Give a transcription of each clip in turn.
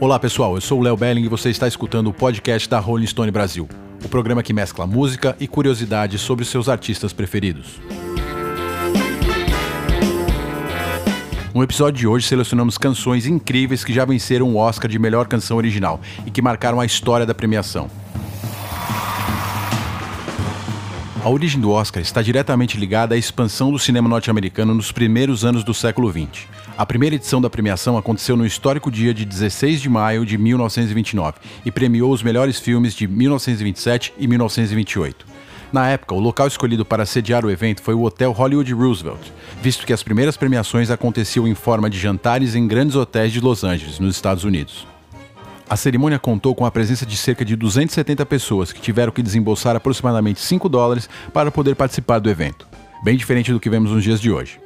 Olá pessoal, eu sou o Léo Belling e você está escutando o podcast da Rolling Stone Brasil, o programa que mescla música e curiosidades sobre seus artistas preferidos. No episódio de hoje selecionamos canções incríveis que já venceram o Oscar de melhor canção original e que marcaram a história da premiação. A origem do Oscar está diretamente ligada à expansão do cinema norte-americano nos primeiros anos do século XX. A primeira edição da premiação aconteceu no histórico dia de 16 de maio de 1929 e premiou os melhores filmes de 1927 e 1928. Na época, o local escolhido para sediar o evento foi o Hotel Hollywood Roosevelt, visto que as primeiras premiações aconteciam em forma de jantares em grandes hotéis de Los Angeles, nos Estados Unidos. A cerimônia contou com a presença de cerca de 270 pessoas que tiveram que desembolsar aproximadamente 5 dólares para poder participar do evento, bem diferente do que vemos nos dias de hoje.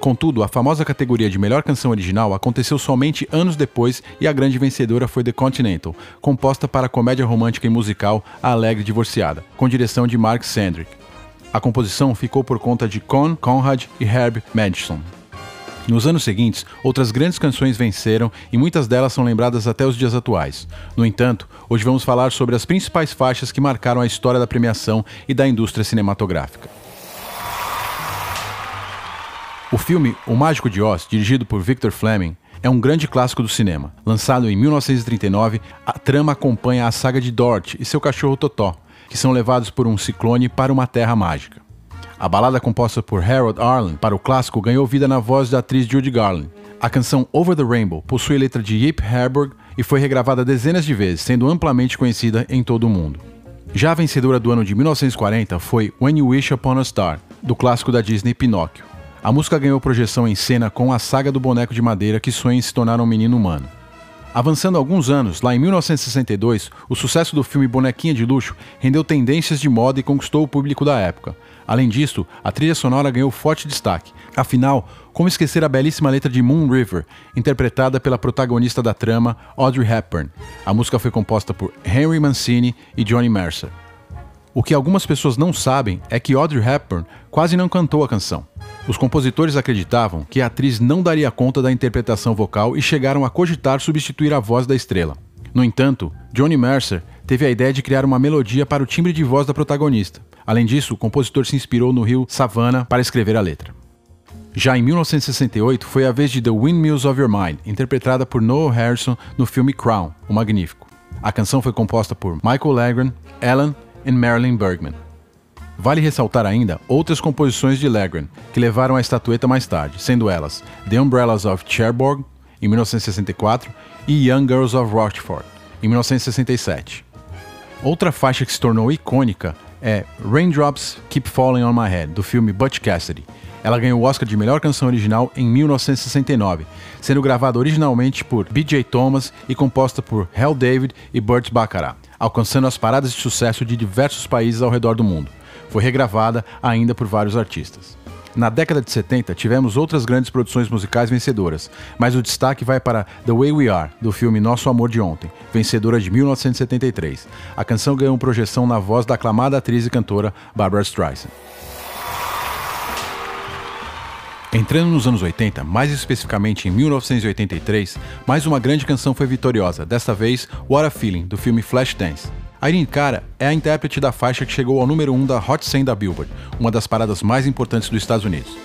Contudo, a famosa categoria de melhor canção original aconteceu somente anos depois e a grande vencedora foi The Continental, composta para a comédia romântica e musical A Alegre Divorciada, com direção de Mark Sandrick. A composição ficou por conta de Con Conrad e Herb Madison. Nos anos seguintes, outras grandes canções venceram e muitas delas são lembradas até os dias atuais. No entanto, hoje vamos falar sobre as principais faixas que marcaram a história da premiação e da indústria cinematográfica. O filme O Mágico de Oz, dirigido por Victor Fleming, é um grande clássico do cinema. Lançado em 1939, a trama acompanha a saga de Dorothy e seu cachorro Totó, que são levados por um ciclone para uma terra mágica. A balada composta por Harold Arlen para o clássico ganhou vida na voz da atriz Judy Garland. A canção Over the Rainbow possui letra de Yip Harburg e foi regravada dezenas de vezes, sendo amplamente conhecida em todo o mundo. Já a vencedora do ano de 1940 foi When You Wish Upon a Star, do clássico da Disney Pinóquio. A música ganhou projeção em cena com a saga do boneco de madeira que sonha em se tornar um menino humano. Avançando alguns anos, lá em 1962, o sucesso do filme Bonequinha de Luxo rendeu tendências de moda e conquistou o público da época. Além disso, a trilha sonora ganhou forte destaque. Afinal, como esquecer a belíssima letra de Moon River, interpretada pela protagonista da trama, Audrey Hepburn? A música foi composta por Henry Mancini e Johnny Mercer. O que algumas pessoas não sabem é que Audrey Hepburn quase não cantou a canção. Os compositores acreditavam que a atriz não daria conta da interpretação vocal e chegaram a cogitar substituir a voz da estrela. No entanto, Johnny Mercer teve a ideia de criar uma melodia para o timbre de voz da protagonista. Além disso, o compositor se inspirou no rio Savannah para escrever a letra. Já em 1968, foi a vez de The Windmills of Your Mind, interpretada por Noel Harrison no filme Crown, o Magnífico. A canção foi composta por Michael Legrand, Alan e Marilyn Bergman. Vale ressaltar ainda outras composições de Legrand, que levaram a estatueta mais tarde, sendo elas The Umbrellas of Cherbourg, em 1964, e Young Girls of Rochefort, em 1967. Outra faixa que se tornou icônica é Raindrops Keep Falling on My Head, do filme Butch Cassidy. Ela ganhou o Oscar de melhor canção original em 1969, sendo gravada originalmente por B.J. Thomas e composta por Hal David e Burt Bacharach, alcançando as paradas de sucesso de diversos países ao redor do mundo foi regravada ainda por vários artistas. Na década de 70, tivemos outras grandes produções musicais vencedoras, mas o destaque vai para The Way We Are, do filme Nosso Amor de Ontem, vencedora de 1973. A canção ganhou projeção na voz da aclamada atriz e cantora Barbara Streisand. Entrando nos anos 80, mais especificamente em 1983, mais uma grande canção foi vitoriosa, desta vez What a Feeling, do filme Flashdance. Irene Cara é a intérprete da faixa que chegou ao número 1 da Hot 100 da Billboard, uma das paradas mais importantes dos Estados Unidos.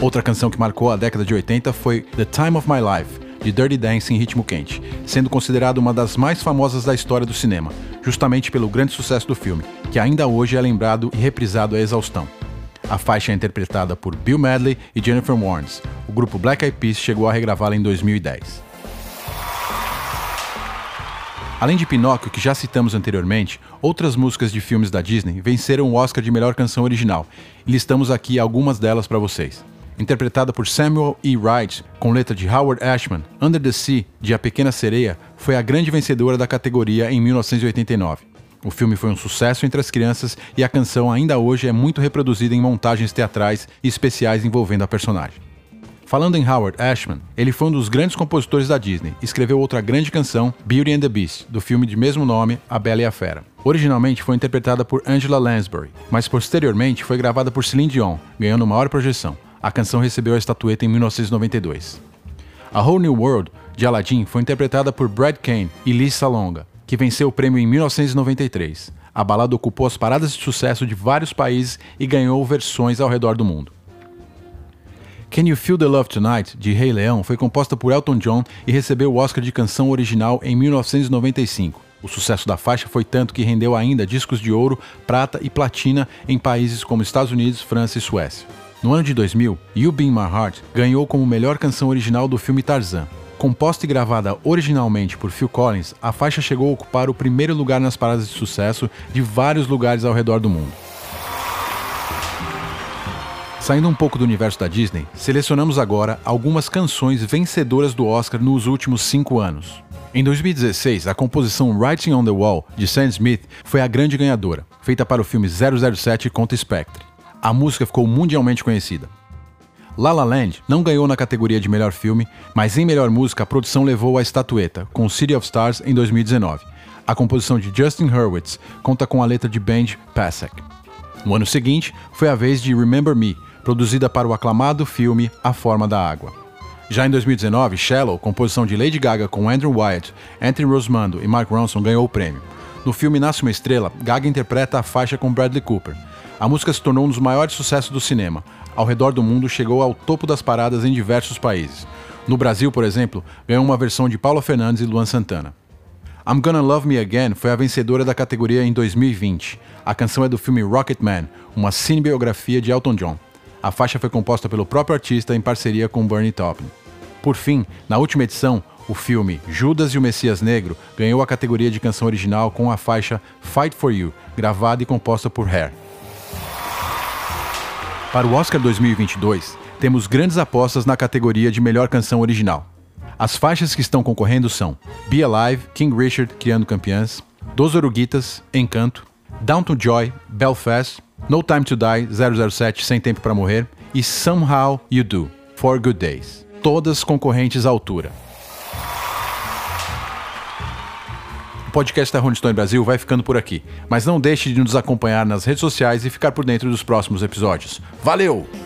Outra canção que marcou a década de 80 foi The Time of My Life, de Dirty Dancing em ritmo quente, sendo considerada uma das mais famosas da história do cinema, justamente pelo grande sucesso do filme, que ainda hoje é lembrado e reprisado à exaustão. A faixa é interpretada por Bill Medley e Jennifer Warnes. O grupo Black Eyed Peas chegou a regravá-la em 2010. Além de Pinóquio, que já citamos anteriormente, outras músicas de filmes da Disney venceram o Oscar de melhor canção original, e listamos aqui algumas delas para vocês. Interpretada por Samuel E. Wright, com letra de Howard Ashman, Under the Sea, de A Pequena Sereia, foi a grande vencedora da categoria em 1989. O filme foi um sucesso entre as crianças e a canção ainda hoje é muito reproduzida em montagens teatrais e especiais envolvendo a personagem. Falando em Howard Ashman, ele foi um dos grandes compositores da Disney escreveu outra grande canção, Beauty and the Beast, do filme de mesmo nome, A Bela e a Fera. Originalmente foi interpretada por Angela Lansbury, mas posteriormente foi gravada por Celine Dion, ganhando maior projeção. A canção recebeu a estatueta em 1992. A Whole New World, de Aladdin foi interpretada por Brad Kane e Lisa Longa, que venceu o prêmio em 1993. A balada ocupou as paradas de sucesso de vários países e ganhou versões ao redor do mundo. Can You Feel the Love Tonight, de Rei Leão, foi composta por Elton John e recebeu o Oscar de canção original em 1995. O sucesso da faixa foi tanto que rendeu ainda discos de ouro, prata e platina em países como Estados Unidos, França e Suécia. No ano de 2000, You Be My Heart ganhou como melhor canção original do filme Tarzan. Composta e gravada originalmente por Phil Collins, a faixa chegou a ocupar o primeiro lugar nas paradas de sucesso de vários lugares ao redor do mundo. Saindo um pouco do universo da Disney, selecionamos agora algumas canções vencedoras do Oscar nos últimos cinco anos. Em 2016, a composição Writing on the Wall, de Sam Smith, foi a grande ganhadora, feita para o filme 007 contra Spectre. A música ficou mundialmente conhecida. La La Land não ganhou na categoria de melhor filme, mas em melhor música a produção levou a estatueta, com City of Stars em 2019. A composição de Justin Hurwitz conta com a letra de Benj Pasek. No ano seguinte, foi a vez de Remember Me, produzida para o aclamado filme A Forma da Água. Já em 2019, Shallow, composição de Lady Gaga com Andrew Wyatt, Anthony Rosmando e Mark Ronson, ganhou o prêmio. No filme Nasce uma Estrela, Gaga interpreta a faixa com Bradley Cooper. A música se tornou um dos maiores sucessos do cinema, ao redor do mundo chegou ao topo das paradas em diversos países. No Brasil, por exemplo, ganhou uma versão de Paula Fernandes e Luan Santana. I'm Gonna Love Me Again foi a vencedora da categoria em 2020. A canção é do filme Rocketman, uma cinebiografia de Elton John. A faixa foi composta pelo próprio artista em parceria com Bernie Taupin. Por fim, na última edição, o filme Judas e o Messias Negro ganhou a categoria de canção original com a faixa Fight For You, gravada e composta por Hair. Para o Oscar 2022, temos grandes apostas na categoria de melhor canção original. As faixas que estão concorrendo são Be Alive, King Richard, Criando Campeãs, Dos Oruguitas, Encanto, Down to Joy, Belfast, No Time to Die, 007, Sem Tempo para Morrer e Somehow You Do, For Good Days. Todas concorrentes à altura. Podcast da Rolling Stone Brasil vai ficando por aqui. Mas não deixe de nos acompanhar nas redes sociais e ficar por dentro dos próximos episódios. Valeu!